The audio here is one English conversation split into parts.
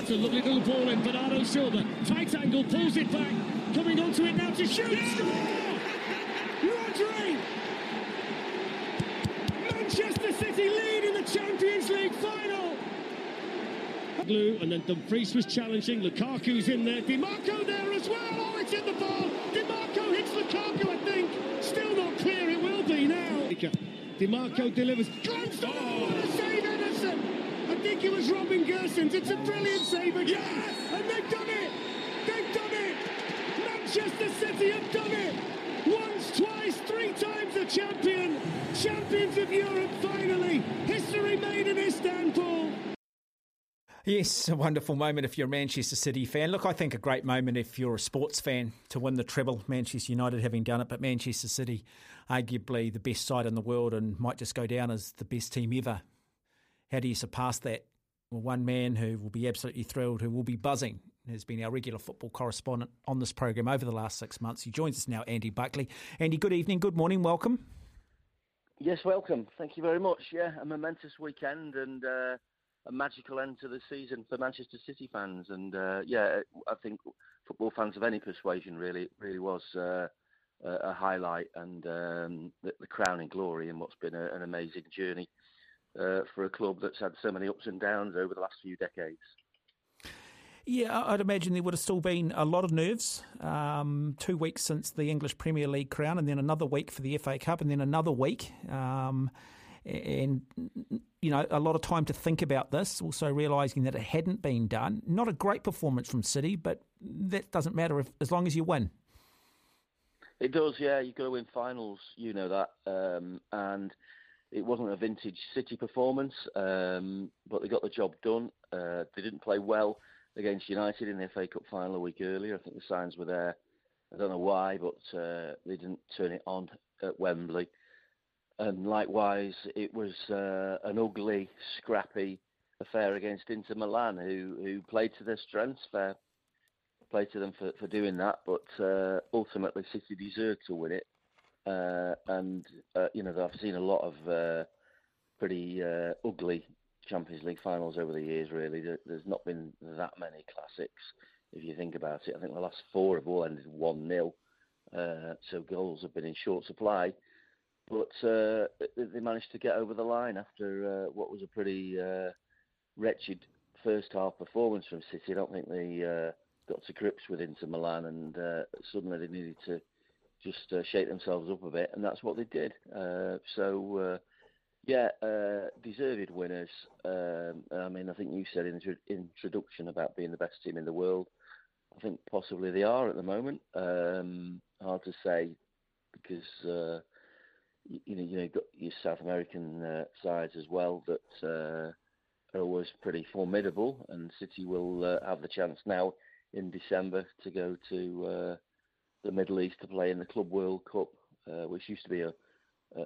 That's a lovely little ball in. Bernardo Silva, tight angle, pulls it back. Coming onto it now to shoot. Rodri! Manchester City lead in the Champions League final. Glue, and then Dumfries was challenging. Lukaku's in there. Dimarco there as well. Oh, it's in the ball. Dimarco hits Lukaku, I think. Still not clear. It will be now. Dimarco delivers. Glanced oh. What a save, Ederson. I think it was Robin Gosens. It's a brilliant save again. Yes! And they've done it. They've done it. Manchester City have done it. Once, twice, three times the champion. Champions of Europe finally. History made in Istanbul. Yes, a wonderful moment if you're a Manchester City fan. Look, I think a great moment if you're a sports fan to win the treble, Manchester United having done it, but Manchester City, arguably the best side in the world and might just go down as the best team ever. How do you surpass that? Well, one man who will be absolutely thrilled, who will be buzzing, has been our regular football correspondent on this program over the last six months. He joins us now, Andy Buckley. Andy, good evening, good morning, welcome. Yes, welcome. Thank you very much. Yeah, a momentous weekend and. Uh a magical end to the season for Manchester City fans. And uh, yeah, I think football fans of any persuasion really really was uh, a highlight and um, the, the, crowning glory in what's been a, an amazing journey uh, for a club that's had so many ups and downs over the last few decades. Yeah, I'd imagine there would have still been a lot of nerves. Um, two weeks since the English Premier League crown, and then another week for the FA Cup, and then another week. Um, and you know a lot of time to think about this. Also realizing that it hadn't been done. Not a great performance from City, but that doesn't matter if, as long as you win. It does, yeah. You've got to win finals, you know that, um, and it wasn't a vintage City performance, um, but they got the job done. Uh, they didn't play well against United in the FA Cup final a week earlier. I think the signs were there. I don't know why, but uh, they didn't turn it on at Wembley and likewise, it was uh, an ugly, scrappy affair against Inter Milan, who who played to their strengths, fair play to them for, for doing that. But uh, ultimately, City deserved to win it, uh, and uh, you know I've seen a lot of uh, pretty uh, ugly Champions League finals over the years. Really, there's not been that many classics if you think about it. I think the last four have all ended one 0 so goals have been in short supply but uh, they managed to get over the line after uh, what was a pretty uh, wretched first half performance from City. I don't think they uh, got to grips with Inter Milan, and uh, suddenly they needed to just uh, shake themselves up a bit, and that's what they did. so. Yeah, deserved winners. Um, I mean, I think you said in the introduction about being the best team in the world. I think possibly they are at the moment. Um, hard to say because uh, you know, you know, you've got your South American uh, sides as well that uh, are always pretty formidable, and City will uh, have the chance now in December to go to uh, the Middle East to play in the Club World Cup, uh, which used to be a,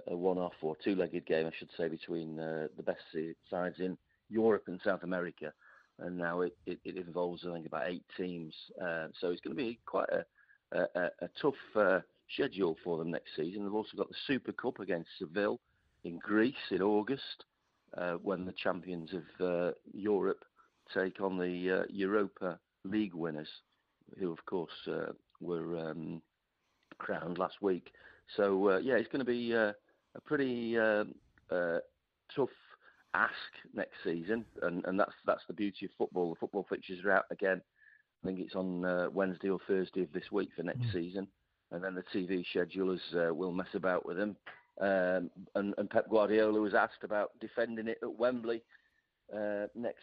a one-off or two-legged game, I should say, between uh, the best sides in Europe and South America, and now it, it, it involves I think about eight teams, so it's going to be quite a, a, a tough schedule for them next season. They've also got the Super Cup against Seville in Greece in August, uh, when the champions of uh, Europe take on the uh, Europa League winners, who of course uh, were um, crowned last week. So uh, yeah, it's going to be uh, a pretty um, tough ask next season, and, and that's that's the beauty of football. The football fixtures are out again. I think it's on Wednesday or Thursday of this week for next mm. season and then the TV schedulers uh, will mess about with them. Um, and, and, Pep Guardiola was asked about defending it at Wembley uh, next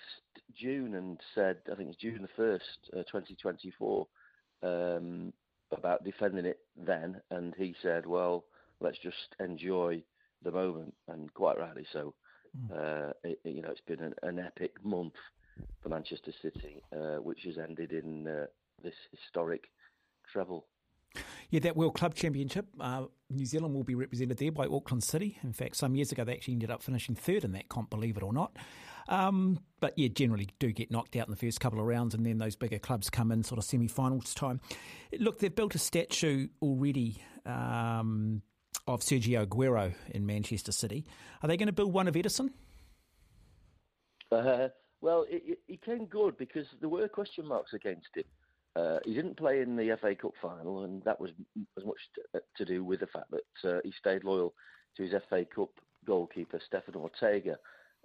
June and said, I think it's June the 1st, uh, 2024, um, about defending it then. And he said, well, let's just enjoy the moment, and quite rightly so. Mm. It, you know, it's been an, an, epic month for Manchester City, uh, which has ended in uh, this historic treble. Yeah, that World Club Championship, uh, New Zealand will be represented there by Auckland City. In fact, some years ago they actually ended up finishing third in that comp, believe it or not. Um, but yeah, generally do get knocked out in the first couple of rounds, and then those bigger clubs come in sort of semi-finals time. Look, they've built a statue already. Um, of Sergio Aguero in Manchester City. Are they going to build one of Ederson? Uh, Well, he came good because there were question marks against him. Uh, he didn't play in the FA Cup final, and that was as much to, uh, to do with the fact that uh, he stayed loyal to his FA Cup goalkeeper, Stefan Ortega,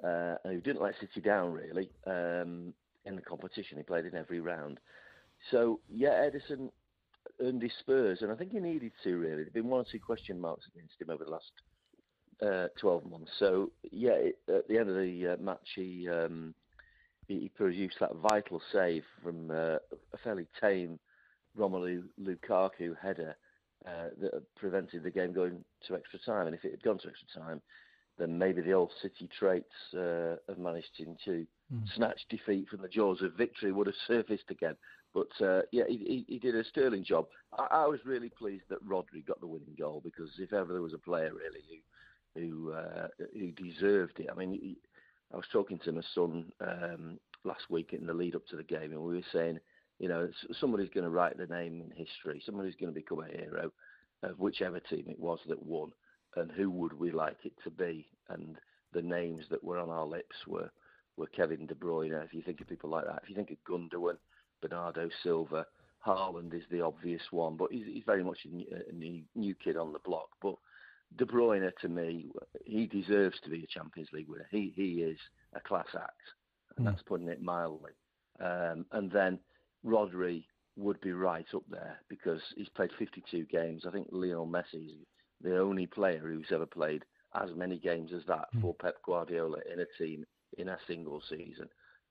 uh, who didn't let City down really um, in the competition. He played in every round. So, yeah, Ederson earned his spurs, and I think he needed to really. There've been one or two question marks against him over the last uh, 12 months. So, yeah, it, at the end of the uh, match, he. Um, he produced that vital save from uh, a fairly tame Romelu Lukaku header uh, that prevented the game going to extra time. And if it had gone to extra time, then maybe the old City traits uh, of managing to mm. snatch defeat from the jaws of victory would have surfaced again. But uh, yeah, he, he, did a sterling job. I, I, was really pleased that Rodri got the winning goal because if ever there was a player really who who uh, who deserved it, I mean. He, I was talking to my son um, last week in the lead up to the game, and we were saying, you know, somebody's going to write the name in history. Somebody's going to become a hero of whichever team it was that won, and who would we like it to be? And the names that were on our lips were were Kevin De Bruyne. If you think of people like that, if you think of Gundogan, Bernardo Silva, Haaland is the obvious one, but he's, he's very much a new, a new, new kid on the block. But De Bruyne, to me, he deserves to be a Champions League winner. He he is a class act, and mm. that's putting it mildly. Um, and then Rodri would be right up there because he's played 52 games. I think Lionel Messi is the only player who's ever played as many games as that mm. for Pep Guardiola in a team in a single season.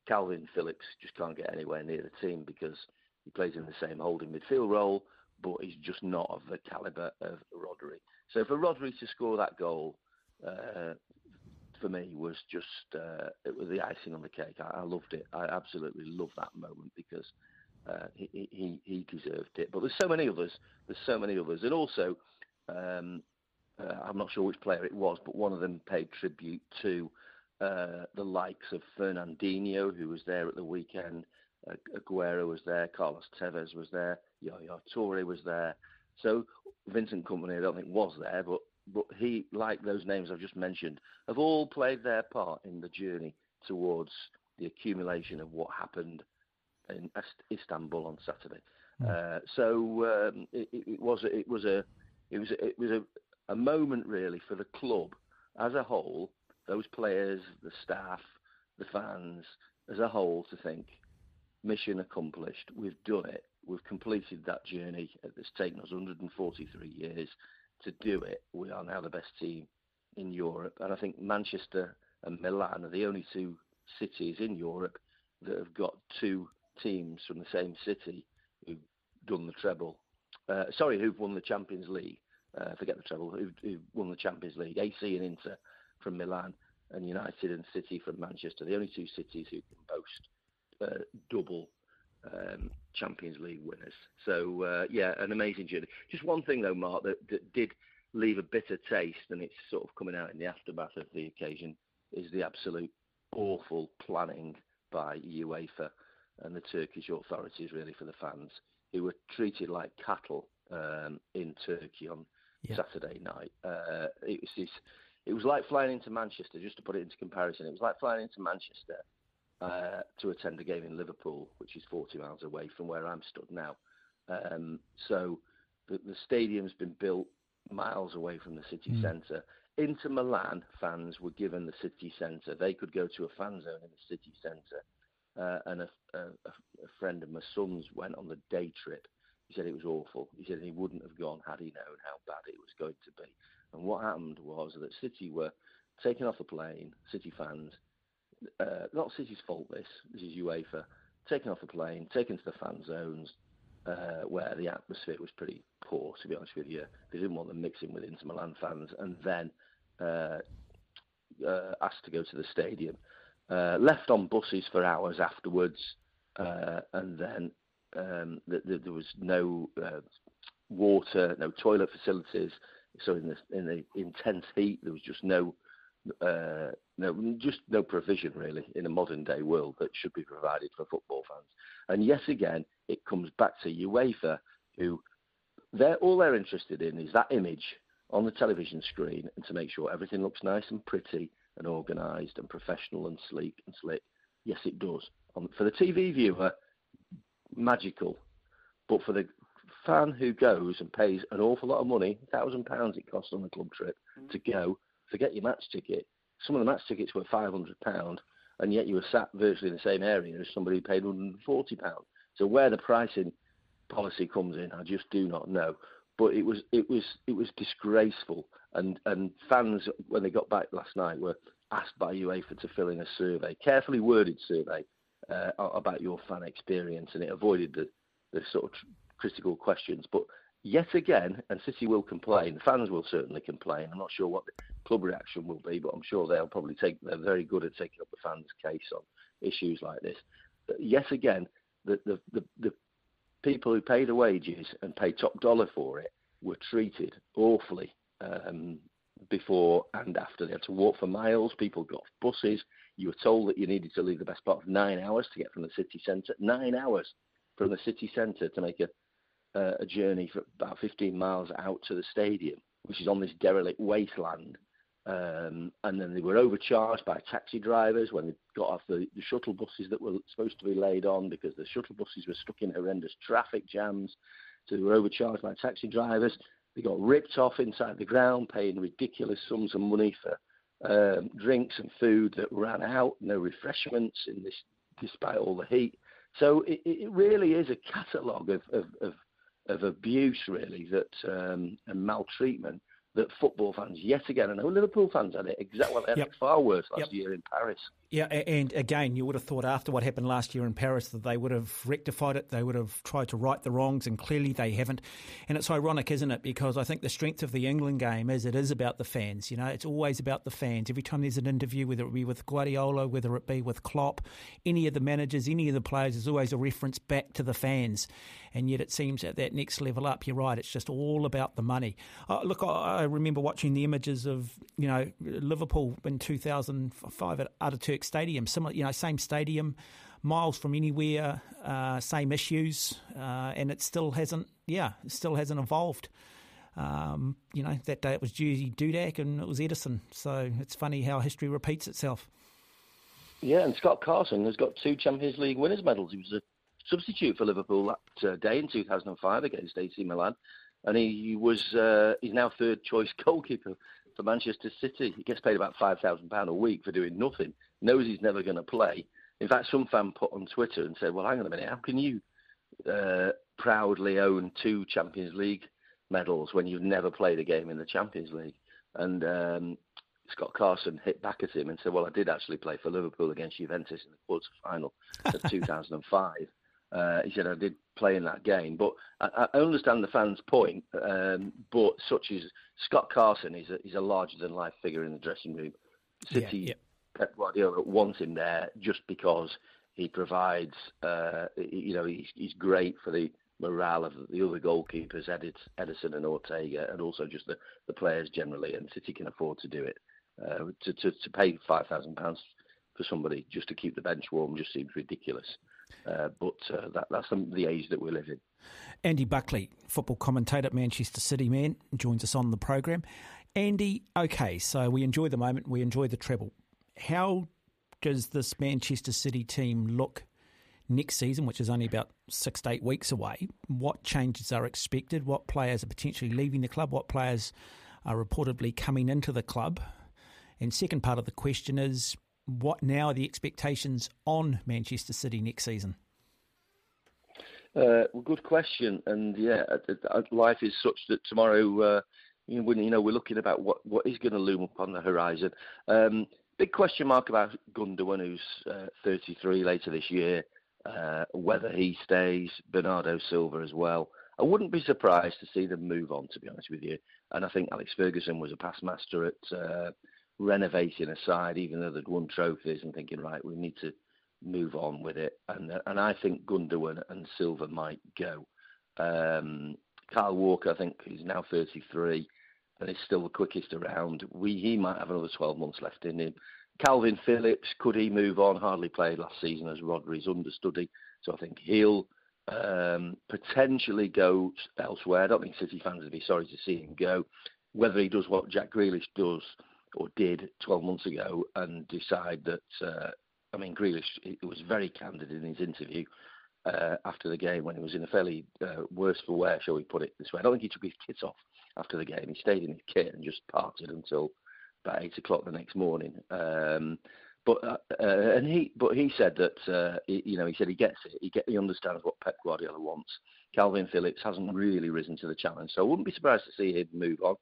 Kalvin Phillips just can't get anywhere near the team because he plays in the same holding midfield role, but he's just not of the calibre of Rodri. So for Rodri to score that goal, uh, for me was just uh, it was the icing on the cake. I, I, loved it. I absolutely loved that moment because uh, he, he he deserved it. But there's so many others. There's so many others, and also um, uh, I'm not sure which player it was, but one of them paid tribute to uh, the likes of Fernandinho, who was there at the weekend. Uh, Aguero was there. Carlos Tevez was there. Yaya Toure was there. So Vincent Kompany, I don't think was there, but but he, like those names I've just mentioned, have all played their part in the journey towards the accumulation of what happened in Istanbul on Saturday. Mm. Uh, so um, it, it, was it was a it was it was a, a moment really for the club as a whole, those players, the staff, the fans as a whole to think mission accomplished. We've done it. We've completed that journey. It's taken us 143 years to do it. We are now the best team in Europe, and I think Manchester and Milan are the only two cities in Europe that have got two teams from the same city who've done the treble. Uh, sorry, who've won the Champions League. Uh, forget the treble. Who've, who've won the Champions League? AC and Inter from Milan, and United and City from Manchester. The only two cities who can boast uh, double um, Champions League winners. So uh, yeah, an amazing journey. Just one thing though, Mark, that, that, did leave a bitter taste, and it's sort of coming out in the aftermath of the occasion, is the absolute awful planning by UEFA and the Turkish authorities, really, for the fans who were treated like cattle um, in Turkey on yeah. Saturday night. Uh, it was this, it was like flying into Manchester. Just to put it into comparison, it was like flying into Manchester uh, to attend a game in Liverpool, which is 40 miles away from where I'm stood now. Um, so the, the, stadium's been built miles away from the city mm. centre. Inter Milan fans were given the city centre. They could go to a fan zone in the city centre. Uh, and a, a, a, friend of my son's went on the day trip. He said it was awful. He said he wouldn't have gone had he known how bad it was going to be. And what happened was that City were taken off the plane, City fans, uh, not City's fault. This this is UEFA taken off the plane, taken to the fan zones, uh, where the atmosphere was pretty poor. To be honest with you, they didn't want them mixing with Inter Milan fans, and then uh, uh asked to go to the stadium. Uh, left on buses for hours afterwards, uh, and then um, the, the, there was no water, no toilet facilities. So in the in the intense heat, there was just no uh, no, just no provision really in a modern day world that should be provided for football fans. And yet again, it comes back to UEFA, who they're all they're interested in is that image on the television screen and to make sure everything looks nice and pretty and organised and professional and sleek and slick. Yes, it does. For the TV viewer, magical. But for the fan who goes and pays an awful lot of money, thousand pounds it costs on a club trip mm. to go, forget your match ticket. Some of the match tickets were five hundred pound, and yet you were sat virtually in the same area as somebody who paid one hundred and forty pound. So where the pricing policy comes in, I just do not know. But it was it was it was disgraceful, and and fans when they got back last night were asked by UEFA to fill in a survey, carefully worded survey uh, about your fan experience, and it avoided the the sort of critical questions. But yet again, and City will complain, fans will certainly complain. I'm not sure what the club reaction will be, but I'm sure they'll probably take. They're very good at taking up the fans' case on issues like this. But yet again, the the, the, the people who pay the wages and pay top dollar for it were treated awfully um, before and after. They had to walk for miles. People got buses. You were told that you needed to leave the best part of nine hours to get from the city centre. Nine hours from the city centre to make a uh, a journey for about 15 miles out to the stadium, which is on this derelict wasteland. Um, and then they were overcharged by taxi drivers when they got off the, the, shuttle buses that were supposed to be laid on because the shuttle buses were stuck in horrendous traffic jams. So they were overcharged by taxi drivers. They got ripped off inside the ground, paying ridiculous sums of money for um, drinks and food that ran out, no refreshments in this, despite all the heat. So it, it really is a catalogue of, of, of of abuse, really, that um, and maltreatment that football fans yet again, I know Liverpool fans had it exactly well, yep. far worse last yep. year in Paris. Yeah, and again, you would have thought after what happened last year in Paris that they would have rectified it, they would have tried to right the wrongs, and clearly they haven't. And it's ironic, isn't it? Because I think the strength of the England game is it is about the fans. You know, it's always about the fans. Every time there's an interview, whether it be with Guardiola, whether it be with Klopp, any of the managers, any of the players, there's always a reference back to the fans. And yet it seems at that next level up, you're right, it's just all about the money. Uh, look, I remember watching the images of, you know, Liverpool in 2005 at Ataturk Stadium, similar, you know, same stadium, miles from anywhere, uh, same issues, uh, and it still hasn't, yeah, it still hasn't evolved. Um, you know, that day it was Jerzy Dudek and it was Ederson. So it's funny how history repeats itself. Yeah, and Scott Carson has got two Champions League winners' medals. He was a substitute for Liverpool that uh, day in 2005 against AC Milan, and he was uh, he's now third choice goalkeeper for Manchester City. He gets paid about five thousand pound a week for doing nothing. Knows he's never going to play. In fact, some fan put on Twitter and said, "Well, hang on a minute, how can you uh, proudly own two Champions League medals when you've never played a game in the Champions League?" And um, Scott Carson hit back at him and said, "Well, I did actually play for Liverpool against Juventus in the quarter final of 2005." Uh, he said, I did play in that game. But I, I understand the fans' point. Um, but such as Scott Carson, he's a, he's a larger than life figure in the dressing room. City, yeah, yeah. Pep Guardiola wants him there just because he provides, uh, you know, he's, he's great for the morale of the other goalkeepers, Ederson and Ortega, and also just the, the players generally. And City can afford to do it. Uh, to, to, to pay £5,000 for somebody just to keep the bench warm just seems ridiculous. Uh, but uh, that, that's the, age that we live in. Andy Buckley, football commentator, at Manchester City man, joins us on the program. Andy, okay, so we enjoy the moment, we enjoy the treble. How does this Manchester City team look next season, which is only about six to eight weeks away? What changes are expected? What players are potentially leaving the club? What players are reportedly coming into the club? And second part of the question is what now are the expectations on Manchester City next season? Uh, well, good question, and yeah, life is such that tomorrow, uh, you, know, you know, we're looking about what what is going to loom up on the horizon. Um, big question mark about Gundogan, who's uh, 33 later this year, uh, whether he stays. Bernardo Silva as well. I wouldn't be surprised to see them move on, to be honest with you. And I think Alex Ferguson was a past master at uh, renovating a side, even though they'd won trophies, and thinking, right, we need to move on with it. And and I think Gundogan and Silva might go. Um, Walker, I think, he's now 33 and is still the quickest around. We he might have another 12 months left in him. Kalvin Phillips, could he move on? Hardly played last season as Rodri's understudy, so I think he'll um, potentially go elsewhere. I don't think City fans would be sorry to see him go. Whether he does what Jack Grealish does or did 12 months ago and decide that uh, I mean, Grealish he was very candid in his interview uh, after the game when he was in a fairly uh, worse for wear, shall we put it this way. I don't think he took his kit off after the game. He stayed in his kit and just parted until about eight o'clock the next morning. Um, but uh, uh, and he but he said that uh, he, you know he said he gets it. He get he understands what Pep Guardiola wants. Kalvin Phillips hasn't really risen to the challenge, so I wouldn't be surprised to see him move on.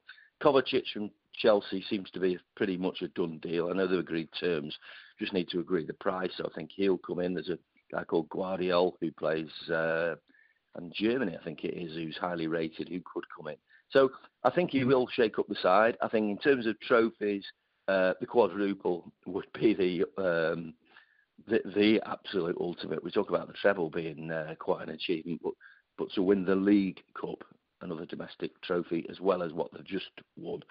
Kovacic from Chelsea seems to be pretty much a done deal. I know they've agreed terms, just need to agree the price. So I think he'll come in. There's a guy called Gvardiol who plays uh, in Germany, I think it is, who's highly rated, who could come in. So I think he will shake up the side. I think in terms of trophies, uh, the quadruple would be the, um, the the absolute ultimate. We talk about the treble being uh, quite an achievement, but but to win the League Cup, another domestic trophy, as well as what they've just won,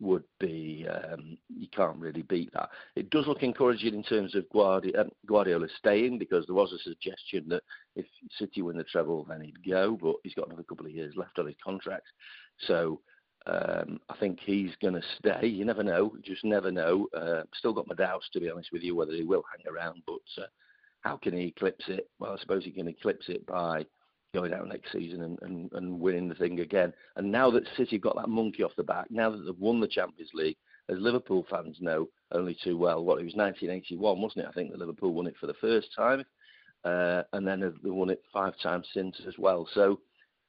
would be um, you can't really beat that. It does look encouraging in terms of Guardiola, um, Guardiola staying because there was a suggestion that if City win the treble, then he'd go, but he's got another couple of years left on his contract, so. Um, I think he's going to stay. You never know. Just never know. Uh, still got my doubts, to be honest with you, whether he will hang around. But uh, how can he eclipse it? Well, I suppose he can eclipse it by going out next season and, and, and winning the thing again. And now that City got that monkey off the back, now that they've won the Champions League, as Liverpool fans know only too well, what it was 1981, wasn't it? I think that Liverpool won it for the first time, uh, and then they won it five times since as well. So,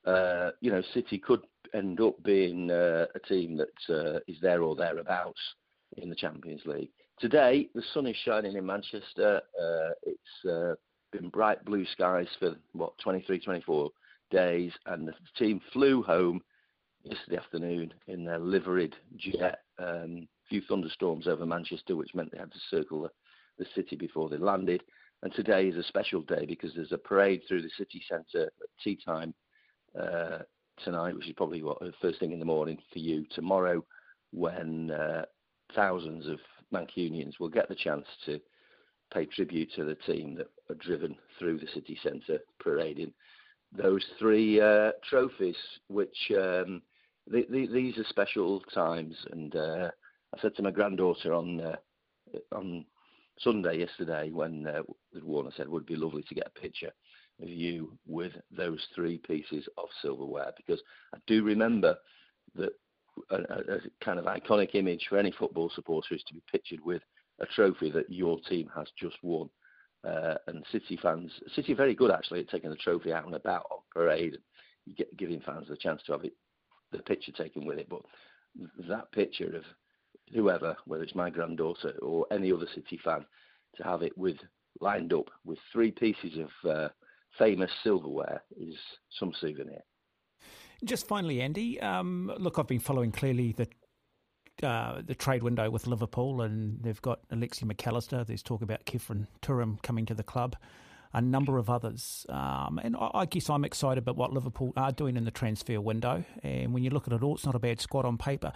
uh, you know, City could end up being uh, a team that uh, is there or thereabouts in the Champions League. Today, the sun is shining in Manchester. Uh, it's uh, been bright blue skies for what 23, 24 days, and the team flew home yesterday afternoon in their liveried jet. Um, a few thunderstorms over Manchester, which meant they had to circle the, the city before they landed. And today is a special day because there's a parade through the city centre at tea time uh, tonight, which is probably what first thing in the morning for you. Tomorrow, when uh, thousands of Mancunians will get the chance to pay tribute to the team that are driven through the city centre parading those three uh, trophies, which um, the, the, these are special times. And uh, I said to my granddaughter on uh, on Sunday yesterday when uh, Warner said would be lovely to get a picture of you with those three pieces of silverware because I do remember that a, a kind of iconic image for any football supporter is to be pictured with a trophy that your team has just won. Uh, and City fans, City very good actually at taking the trophy out and about on parade, get, giving fans the chance to have it, the picture taken with it. But that picture of whoever, whether it's my granddaughter or any other City fan, to have it with lined up with three pieces of uh, famous silverware is some souvenir. Just finally, Andy, um, look, I've been following clearly the uh, the trade window with Liverpool, and they've got Alexi Mac Allister. There's talk about Khéphren Thuram coming to the club, a number of others. Um, and I, I, guess I'm excited about what Liverpool are doing in the transfer window. And when you look at it all, it's not a bad squad on paper.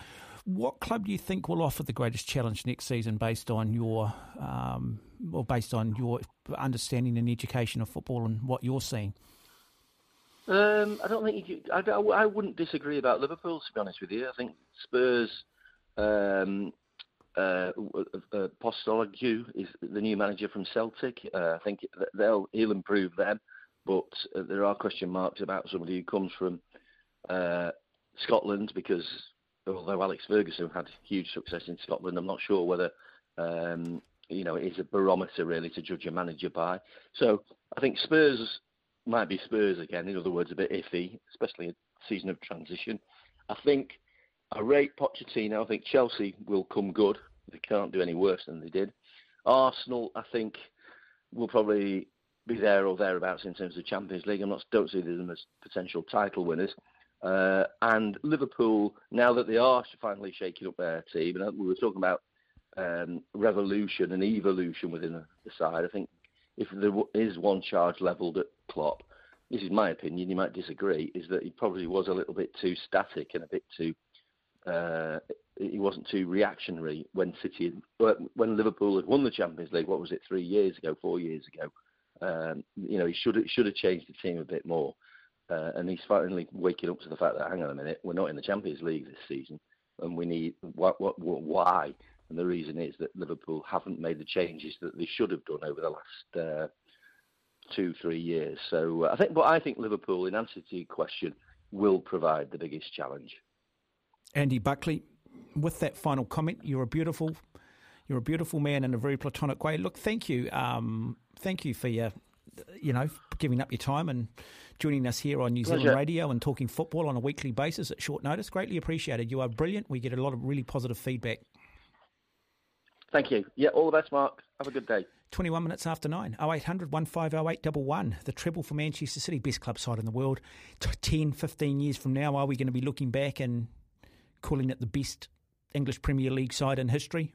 What club do you think will offer the greatest challenge next season, based on your, um, or based on your understanding and education of football and what you're seeing? Um, I don't think you, I, I, wouldn't disagree about Liverpool. To be honest with you, I think Spurs um, uh, uh, Postecoglou is the new manager from Celtic. Uh, I think they'll he'll improve them, but uh, there are question marks about somebody who comes from uh, Scotland because although Alex Ferguson had huge success in Scotland, I'm not sure whether um, you know it is a barometer really to judge a manager by. So I think Spurs might be Spurs again. In other words, a bit iffy, especially a season of transition. I think I rate Pochettino. I think Chelsea will come good. They can't do any worse than they did. Arsenal, I think, will probably be there or thereabouts in terms of Champions League. I'm not don't see them as potential title winners. Uh, and Liverpool, now that they are finally shaking up their team, and we were talking about um, revolution and evolution within the, the side. I think if there is one charge levelled at Klopp, this is my opinion. You might disagree. Is that he probably was a little bit too static and a bit too uh, he wasn't too reactionary when City, when Liverpool had won the Champions League. What was it, three years ago, four years ago? Um, you know, he should should have changed the team a bit more. Uh, and he's finally waking up to the fact that hang on a minute, we're not in the Champions League this season, and we need what, what, what why And the reason is that Liverpool haven't made the changes that they should have done over the last uh, two, three years. So uh, I think, but I think Liverpool, in answer to your question, will provide the biggest challenge. Andy Buckley, with that final comment, you're a beautiful, you're a beautiful man in a very platonic way. Look, thank you, um, thank you for your, you know, giving up your time and joining us here on New Zealand Pleasure. Radio and talking football on a weekly basis at short notice. Greatly appreciated. You are brilliant. We get a lot of really positive feedback. Thank you. Yeah, all the best, Mark. Have a good day. 21 minutes after 9. 0800 150811. The treble for Manchester City, best club side in the world. T- 10, 15 years from now, are we going to be looking back and calling it the best English Premier League side in history?